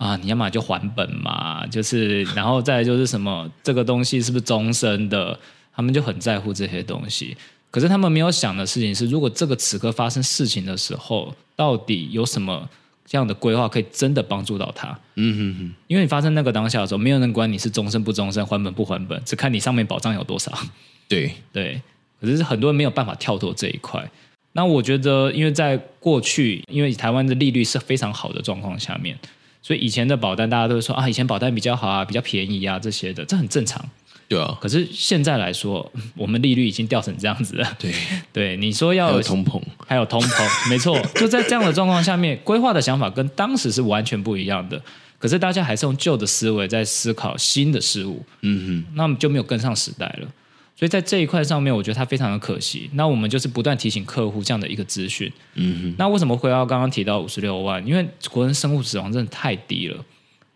[SPEAKER 2] 啊，你要么就还本嘛，就是，然后再就是什么，这个东西是不是终身的？他们就很在乎这些东西。可是他们没有想的事情是，如果这个此刻发生事情的时候，到底有什么这样的规划可以真的帮助到他？嗯哼哼。因为你发生那个当下的时候，没有人管你是终身不终身，还本不还本，只看你上面保障有多少。
[SPEAKER 1] 对
[SPEAKER 2] 对。可是很多人没有办法跳脱这一块。那我觉得，因为在过去，因为台湾的利率是非常好的状况下面。所以以前的保单，大家都会说啊，以前保单比较好啊，比较便宜啊，这些的，这很正常。
[SPEAKER 1] 对啊。
[SPEAKER 2] 可是现在来说，我们利率已经掉成这样子了。
[SPEAKER 1] 对
[SPEAKER 2] 对，你说要有，
[SPEAKER 1] 有通膨，
[SPEAKER 2] 还有通膨，没错。就在这样的状况下面，规划的想法跟当时是完全不一样的。可是大家还是用旧的思维在思考新的事物。嗯哼，那么就没有跟上时代了。所以在这一块上面，我觉得它非常的可惜。那我们就是不断提醒客户这样的一个资讯。嗯哼。那为什么回到刚刚提到五十六万？因为国人生物死亡真的太低了。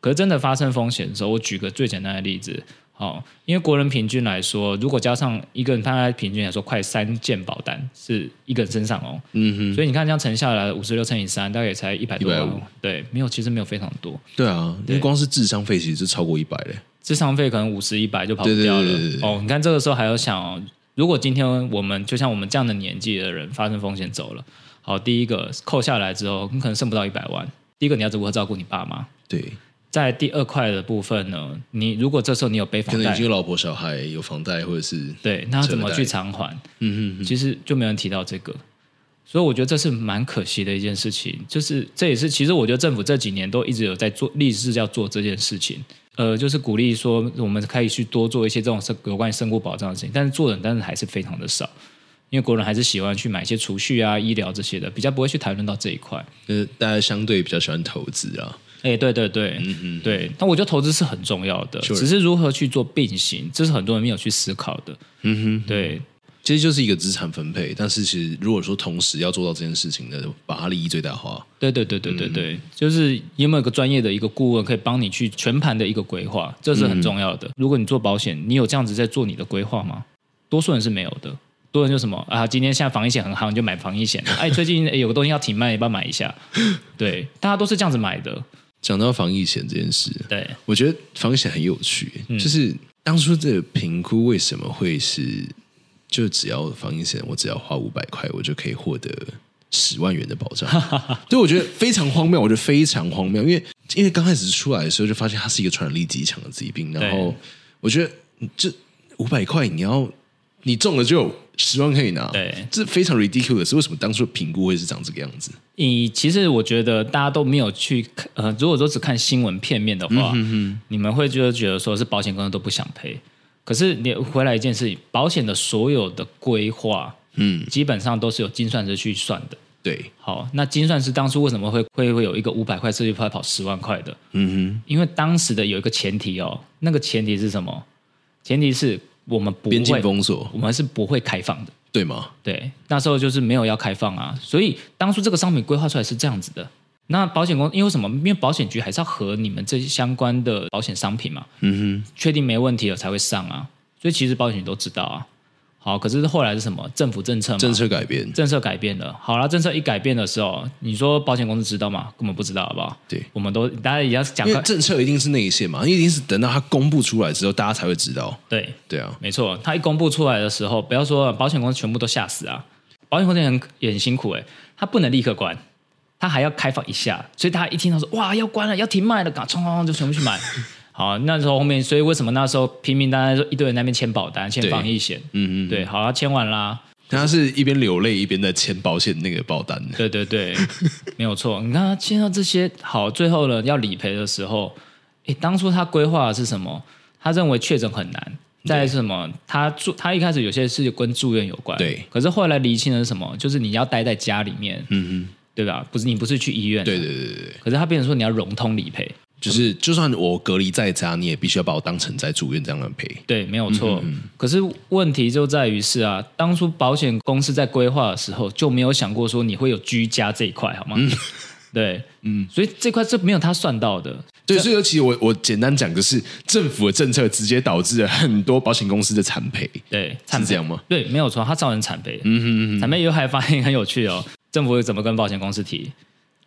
[SPEAKER 2] 可是真的发生风险的时候，我举个最简单的例子，好，因为国人平均来说，如果加上一个人，大概平均来说快三件保单是一个人身上哦。嗯哼。所以你看这样乘下来，五十六乘以三，大概也才一百多万。对，没有，其实没有非常多。
[SPEAKER 1] 对啊，因为光是智商费其实是超过一百嘞。
[SPEAKER 2] 咨商费可能五十一百就跑不掉了哦。你看这个时候还要想哦，如果今天我们就像我们这样的年纪的人发生风险走了，好，第一个扣下来之后，你可能剩不到一百万。第一个你要如何照顾你爸妈？
[SPEAKER 1] 对，
[SPEAKER 2] 在第二块的部分呢，你如果这时候你有背房
[SPEAKER 1] 贷，有老婆小孩有房贷或者是
[SPEAKER 2] 对，那怎么去偿还？嗯嗯，其实就没人提到这个，所以我觉得这是蛮可惜的一件事情。就是这也是其实我觉得政府这几年都一直有在做，立志要做这件事情。呃，就是鼓励说，我们可以去多做一些这种生有关于身故保障的事情，但是做人但是还是非常的少，因为国人还是喜欢去买一些储蓄啊、医疗这些的，比较不会去谈论到这一块。
[SPEAKER 1] 呃，大家相对比较喜欢投资啊。
[SPEAKER 2] 哎，对对对，嗯嗯，对。但我觉得投资是很重要的，Sure. 只是如何去做并行，这是很多人没有去思考的。嗯哼，对。
[SPEAKER 1] 其实就是一个资产分配，但是其实如果说同时要做到这件事情的，把它利益最大化。
[SPEAKER 2] 对对对对对对，嗯、就是有没有一个专业的一个顾问可以帮你去全盘的一个规划，这是很重要的。嗯、如果你做保险，你有这样子在做你的规划吗？多数人是没有的，多人就什么啊，今天现在防疫险很好，你就买防疫险。哎，最近有个东西要停卖，要不要买一下？对，大家都是这样子买的。
[SPEAKER 1] 讲到防疫险这件事，
[SPEAKER 2] 对，
[SPEAKER 1] 我觉得防疫险很有趣，嗯、就是当初这个评估为什么会是？就只要防疫险，我只要花五百块，我就可以获得十万元的保障。所以我觉得非常荒谬，我觉得非常荒谬，因为因为刚开始出来的时候就发现它是一个传染力极强的疾病，然后我觉得这五百块你要你中了就有十万可以拿，
[SPEAKER 2] 对，
[SPEAKER 1] 这非常 ridiculous。为什么当初的评估会是长这个样子？
[SPEAKER 2] 你其实我觉得大家都没有去呃，如果说只看新闻片面的话，嗯、哼哼你们会觉得觉得说是保险公司都不想赔。可是你回来一件事情，保险的所有的规划，嗯，基本上都是有精算师去算的。
[SPEAKER 1] 对，
[SPEAKER 2] 好，那精算师当初为什么会会会有一个五百块设计出来跑十万块的？嗯哼，因为当时的有一个前提哦，那个前提是什么？前提是我们不会
[SPEAKER 1] 边境封锁，
[SPEAKER 2] 我们是不会开放的，
[SPEAKER 1] 对吗？
[SPEAKER 2] 对，那时候就是没有要开放啊，所以当初这个商品规划出来是这样子的。那保险公司因为什么？因为保险局还是要核你们这些相关的保险商品嘛。嗯哼，确定没问题了才会上啊。所以其实保险局都知道啊。好，可是后来是什么？政府政策嘛。
[SPEAKER 1] 政策改变，
[SPEAKER 2] 政策改变了。好了，政策一改变的时候，你说保险公司知道吗？根本不知道，好不好？
[SPEAKER 1] 对，
[SPEAKER 2] 我们都大家也要讲。
[SPEAKER 1] 因为政策一定是内线嘛，一定是等到它公布出来之后，大家才会知道。
[SPEAKER 2] 对，
[SPEAKER 1] 对啊，
[SPEAKER 2] 没错。它一公布出来的时候，不要说保险公司全部都吓死啊，保险公司也很也很辛苦哎，它不能立刻关。他还要开放一下，所以大家一听到说哇要关了，要停卖了，赶冲冲冲就全部去买。好，那时候后面，所以为什么那时候拼命，大家说一堆人在那边签保单、签防疫险，
[SPEAKER 1] 嗯嗯，
[SPEAKER 2] 对，好，他签完啦，
[SPEAKER 1] 他是一边流泪一边在签保险那个保单，
[SPEAKER 2] 对对对，没有错。你看他签到这些，好，最后呢要理赔的时候，诶，当初他规划的是什么？他认为确诊很难。再来是什么？他住他一开始有些是跟住院有关，
[SPEAKER 1] 对。
[SPEAKER 2] 可是后来厘清的是什么？就是你要待在家里面，
[SPEAKER 1] 嗯嗯，
[SPEAKER 2] 对吧？不是你不是去医院，
[SPEAKER 1] 对对对对。
[SPEAKER 2] 可是他变成说你要融通理赔，
[SPEAKER 1] 就是就算我隔离在家，你也必须要把我当成在住院这样的赔。
[SPEAKER 2] 对，没有错。
[SPEAKER 1] 嗯嗯，
[SPEAKER 2] 可是问题就在于是啊，当初保险公司在规划的时候就没有想过说你会有居家这一块，好吗？嗯、对，嗯，所以这块是没有他算到的。
[SPEAKER 1] 对，所以尤其我我简单讲的是，政府的政策直接导致了很多保险公司的惨赔。
[SPEAKER 2] 对，
[SPEAKER 1] 是这样吗？
[SPEAKER 2] 对，没有错，他造成惨赔。
[SPEAKER 1] 嗯哼嗯哼。
[SPEAKER 2] 惨赔以后还发现很有趣哦，政府怎么跟保险公司提？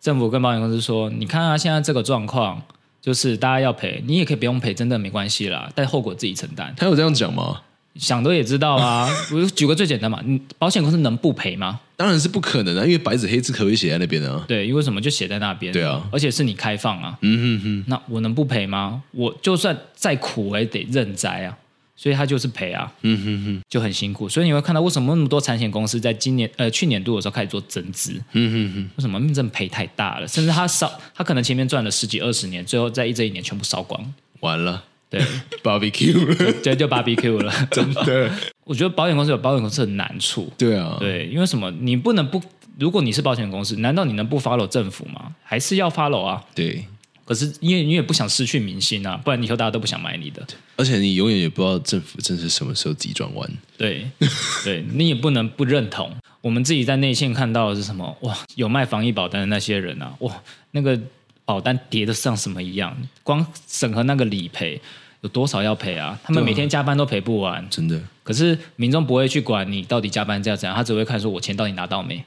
[SPEAKER 2] 政府跟保险公司说：“你看啊，现在这个状况，就是大家要赔，你也可以不用赔，真的没关系啦，但后果自己承担。”
[SPEAKER 1] 他有这样讲吗？
[SPEAKER 2] 想都也知道啊，我举个最简单嘛，你保险公司能不赔吗？
[SPEAKER 1] 当然是不可能啊，因为白纸黑字可以写在那边啊。
[SPEAKER 2] 对，因为什么就写在那边。
[SPEAKER 1] 对啊，
[SPEAKER 2] 而且是你开放啊。
[SPEAKER 1] 嗯哼哼。
[SPEAKER 2] 那我能不赔吗？我就算再苦，我也得认栽啊。所以他就是赔啊。
[SPEAKER 1] 嗯哼哼，
[SPEAKER 2] 就很辛苦。所以你会看到为什么那么多产险公司在今年呃去年度的时候开始做增资。
[SPEAKER 1] 嗯哼哼。
[SPEAKER 2] 为什么？因为真的赔太大了，甚至他烧，他可能前面赚了十几二十年，最后在一这一年全部烧光，
[SPEAKER 1] 完了。
[SPEAKER 2] 对，
[SPEAKER 1] barbecue，
[SPEAKER 2] 对，就 barbecue 了，
[SPEAKER 1] 真的。
[SPEAKER 2] 我觉得保险公司有保险公司的难处。
[SPEAKER 1] 对啊，
[SPEAKER 2] 对，因为什么？你不能不，如果你是保险公司，难道你能不 follow 政府吗？还是要 follow 啊？
[SPEAKER 1] 对。
[SPEAKER 2] 可是因为你也不想失去民心啊，不然以后大家都不想买你的。
[SPEAKER 1] 而且你永远也不知道政府真是什么时候急转弯。
[SPEAKER 2] 对，对你也不能不认同。我们自己在内线看到的是什么？哇，有卖防疫保单的那些人啊，哇，那个。保单叠的像什么一样？光审核那个理赔有多少要赔啊？他们每天加班都赔不完，
[SPEAKER 1] 真的。
[SPEAKER 2] 可是民众不会去管你到底加班这样怎样，他只会看说我钱到底拿到没。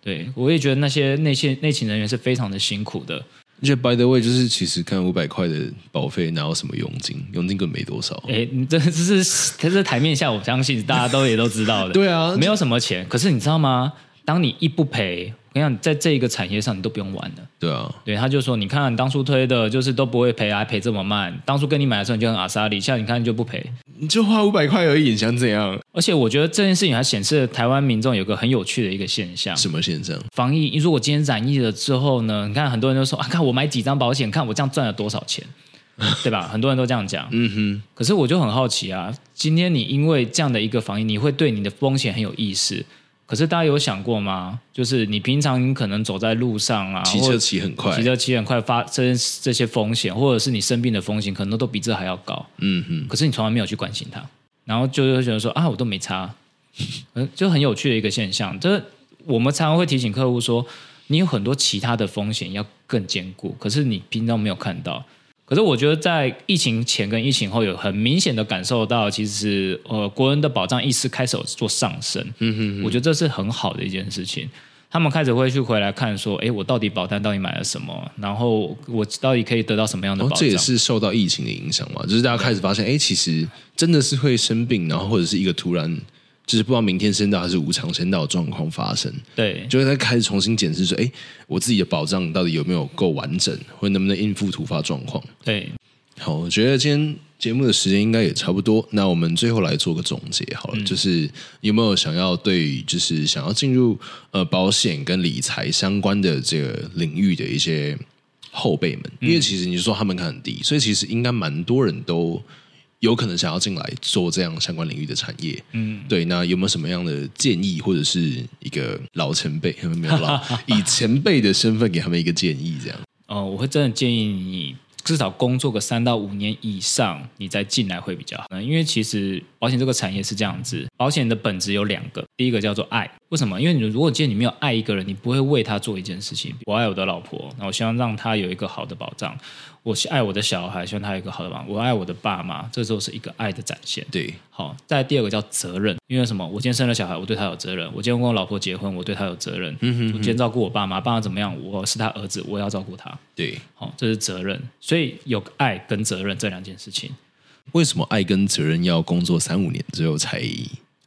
[SPEAKER 2] 对，我也觉得那些内线内勤人员是非常的辛苦的。
[SPEAKER 1] 而且 by the way，就是其实看五百块的保费，哪有什么佣金？佣金根本没多少。
[SPEAKER 2] 哎，这这是这是台面下，我相信大家都也都知道的。
[SPEAKER 1] 对啊，
[SPEAKER 2] 没有什么钱。可是你知道吗？当你一不赔。我跟你讲，在这一个产业上，你都不用玩了。
[SPEAKER 1] 对啊，
[SPEAKER 2] 对，他就说，你看你当初推的，就是都不会赔，还赔这么慢。当初跟你买的时候，你就很阿莎力，现在你看你就不赔，
[SPEAKER 1] 你就花五百块而已，你想怎样？
[SPEAKER 2] 而且我觉得这件事情还显示了台湾民众有个很有趣的一个现象。
[SPEAKER 1] 什么现象？
[SPEAKER 2] 防疫，如果今天染疫了之后呢？你看很多人都说啊，看我买几张保险，看我这样赚了多少钱，对吧？很多人都这样讲。嗯哼。可是我就很好奇啊，今天你因为这样的一个防疫，你会对你的风险很有意识。可是大家有想过吗？就是你平常你可能走在路上啊，
[SPEAKER 1] 骑车骑很快，
[SPEAKER 2] 骑车骑很快，发生这些风险，或者是你生病的风险，可能都比这还要高。嗯哼。可是你从来没有去关心它，然后就会觉得说啊，我都没差，就很有趣的一个现象。就是我们常常会提醒客户说，你有很多其他的风险要更坚固，可是你平常没有看到。可是我觉得，在疫情前跟疫情后，有很明显的感受到，其实呃，国人的保障意识开始有做上升。嗯哼哼，我觉得这是很好的一件事情。他们开始会去回来看，说，哎，我到底保单到底买了什么？然后我到底可以得到什么样的保障？哦，这
[SPEAKER 1] 也是受到疫情的影响嘛？就是大家开始发现，哎，其实真的是会生病，然后或者是一个突然。就是不知道明天升到还是无常升到的状况发生，
[SPEAKER 2] 对，
[SPEAKER 1] 就会在开始重新检视说，哎，我自己的保障到底有没有够完整，或者能不能应付突发状况？
[SPEAKER 2] 对，
[SPEAKER 1] 好，我觉得今天节目的时间应该也差不多，那我们最后来做个总结好了，嗯、就是有没有想要对，就是想要进入呃保险跟理财相关的这个领域的一些后辈们，因为其实你说他们看很低，所以其实应该蛮多人都。有可能想要进来做这样相关领域的产业，嗯，对，那有没有什么样的建议，或者是一个老前辈，没有？老，以前辈的身份给他们一个建议，这样？哦，
[SPEAKER 2] 我会真的建议你至少工作个三到五年以上，你再进来会比较好。因为其实保险这个产业是这样子，保险的本质有两个，第一个叫做爱。为什么？因为你如果今天你没有爱一个人，你不会为他做一件事情。我爱我的老婆，那我希望让他有一个好的保障。我爱我的小孩，希望他有一个好的保障。我爱我的爸妈，这时候是一个爱的展现。
[SPEAKER 1] 对，
[SPEAKER 2] 好。再第二个叫责任，因为什么？我今天生了小孩，我对他有责任。我今天跟我老婆结婚，我对他有责任。嗯哼，哼。我今天照顾我爸妈，爸妈怎么样？我是他儿子，我要照顾他。
[SPEAKER 1] 对，
[SPEAKER 2] 好，这是责任。所以有爱跟责任这两件事情。
[SPEAKER 1] 为什么爱跟责任要工作三五年之后才？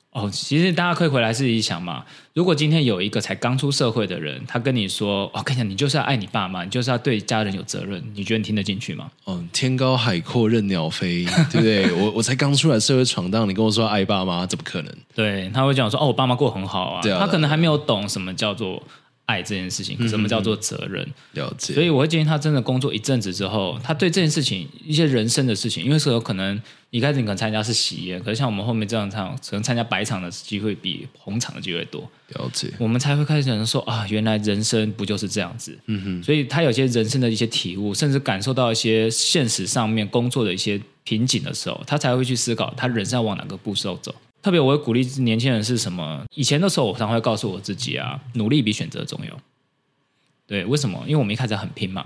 [SPEAKER 2] 哦，其实大家可以回来自己想嘛。如果今天有一个才刚出社会的人，他跟你说：“哦跟你讲，你就是要爱你爸妈，你就是要对家人有责任。”你觉得你听得进去吗？
[SPEAKER 1] 嗯，天高海阔任鸟飞，对不对？我我才刚出来社会闯荡，你跟我说爱爸妈，怎么可能？
[SPEAKER 2] 对，他会讲说：“哦，我爸妈过得很好啊。”
[SPEAKER 1] 对啊，
[SPEAKER 2] 他可能还没有懂什么叫做。爱这件事情，什么叫做责任？
[SPEAKER 1] 嗯、了解。
[SPEAKER 2] 所以我会建议他真的工作一阵子之后，他对这件事情一些人生的事情，因为是有可能一开始你可能参加是喜宴，可是像我们后面这样唱，可能参加白场的机会比红场的机会多。
[SPEAKER 1] 了解。
[SPEAKER 2] 我们才会开始想说啊，原来人生不就是这样子？嗯哼。所以他有些人生的一些体悟，甚至感受到一些现实上面工作的一些瓶颈的时候，他才会去思考他人生要往哪个步骤走。特别我会鼓励年轻人是什么？以前的时候，我常会告诉我自己啊，努力比选择重要。对，为什么？因为我们一开始很拼嘛，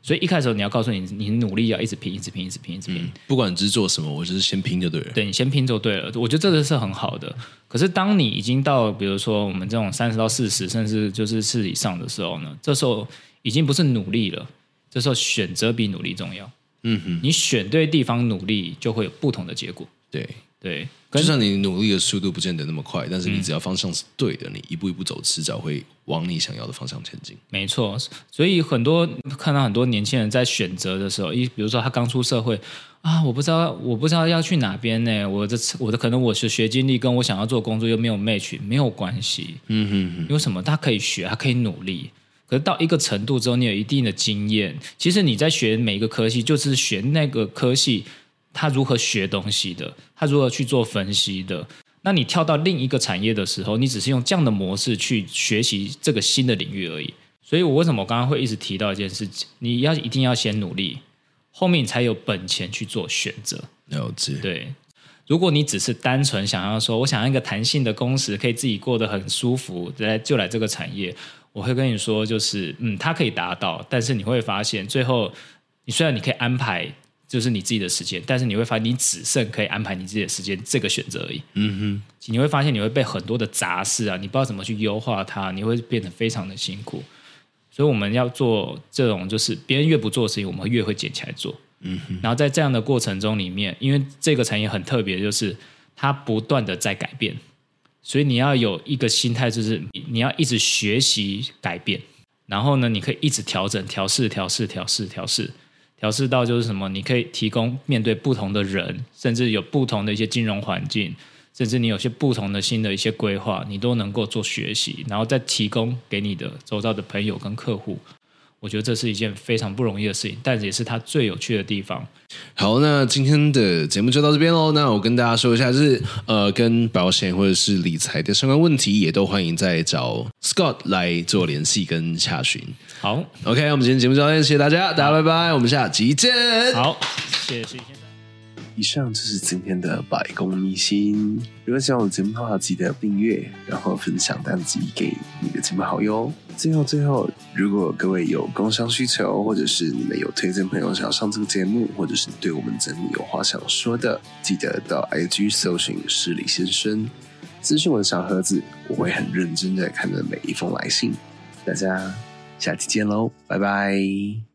[SPEAKER 2] 所以一开始你要告诉你，你努力要一直拼，一直拼，一直拼，一直拼。
[SPEAKER 1] 不管你是做什么，我就是先拼就对了。
[SPEAKER 2] 对，你先拼就对了。我觉得这个是很好的。可是当你已经到，比如说我们这种三十到四十，甚至就是四十以上的时候呢，这时候已经不是努力了，这时候选择比努力重要。嗯哼，你选对地方努力，就会有不同的结果。
[SPEAKER 1] 对。
[SPEAKER 2] 对，
[SPEAKER 1] 就算你努力的速度不见得那么快，但是你只要方向是对的，嗯、你一步一步走，迟早会往你想要的方向前进。
[SPEAKER 2] 没错，所以很多看到很多年轻人在选择的时候，一比如说他刚出社会啊，我不知道我不知道要去哪边呢，我的我的可能我是学经历跟我想要做工作又没有 match，没有关系。嗯哼哼，因为什么？他可以学，他可以努力。可是到一个程度之后，你有一定的经验，其实你在学每一个科系，就是学那个科系。他如何学东西的？他如何去做分析的？那你跳到另一个产业的时候，你只是用这样的模式去学习这个新的领域而已。所以我为什么我刚刚会一直提到一件事情？你要一定要先努力，后面你才有本钱去做选择。
[SPEAKER 1] 了解。
[SPEAKER 2] 对，如果你只是单纯想要说，我想要一个弹性的工时，可以自己过得很舒服，来就来这个产业，我会跟你说，就是嗯，它可以达到，但是你会发现，最后你虽然你可以安排。就是你自己的时间，但是你会发现你只剩可以安排你自己的时间这个选择而已。嗯哼，你会发现你会被很多的杂事啊，你不知道怎么去优化它，你会变得非常的辛苦。所以我们要做这种，就是别人越不做的事情，我们越会捡起来做。嗯哼，然后在这样的过程中里面，因为这个产业很特别，就是它不断的在改变，所以你要有一个心态，就是你要一直学习改变，然后呢，你可以一直调整、调试、调试、调试、调试。调试调试到就是什么？你可以提供面对不同的人，甚至有不同的一些金融环境，甚至你有些不同的新的一些规划，你都能够做学习，然后再提供给你的周遭的朋友跟客户。我觉得这是一件非常不容易的事情，但也是它最有趣的地方。
[SPEAKER 1] 好，那今天的节目就到这边喽。那我跟大家说一下，就是呃，跟保险或者是理财的相关问题，也都欢迎再找 Scott 来做联系跟洽询。
[SPEAKER 2] 好
[SPEAKER 1] ，OK，我们今天节目就到这边，谢谢大家，大家拜拜，我们下集见。
[SPEAKER 2] 好，谢谢。
[SPEAKER 1] 以上就是今天的百公秘辛。如果喜欢我的节目的话，记得订阅，然后分享单集给你的亲朋好友。最后，最后，如果各位有工商需求，或者是你们有推荐朋友想要上这个节目，或者是对我们节目有话想说的，记得到 IG 搜寻市里先生，私讯我的小盒子，我会很认真的看的每一封来信。大家下期见喽，拜拜。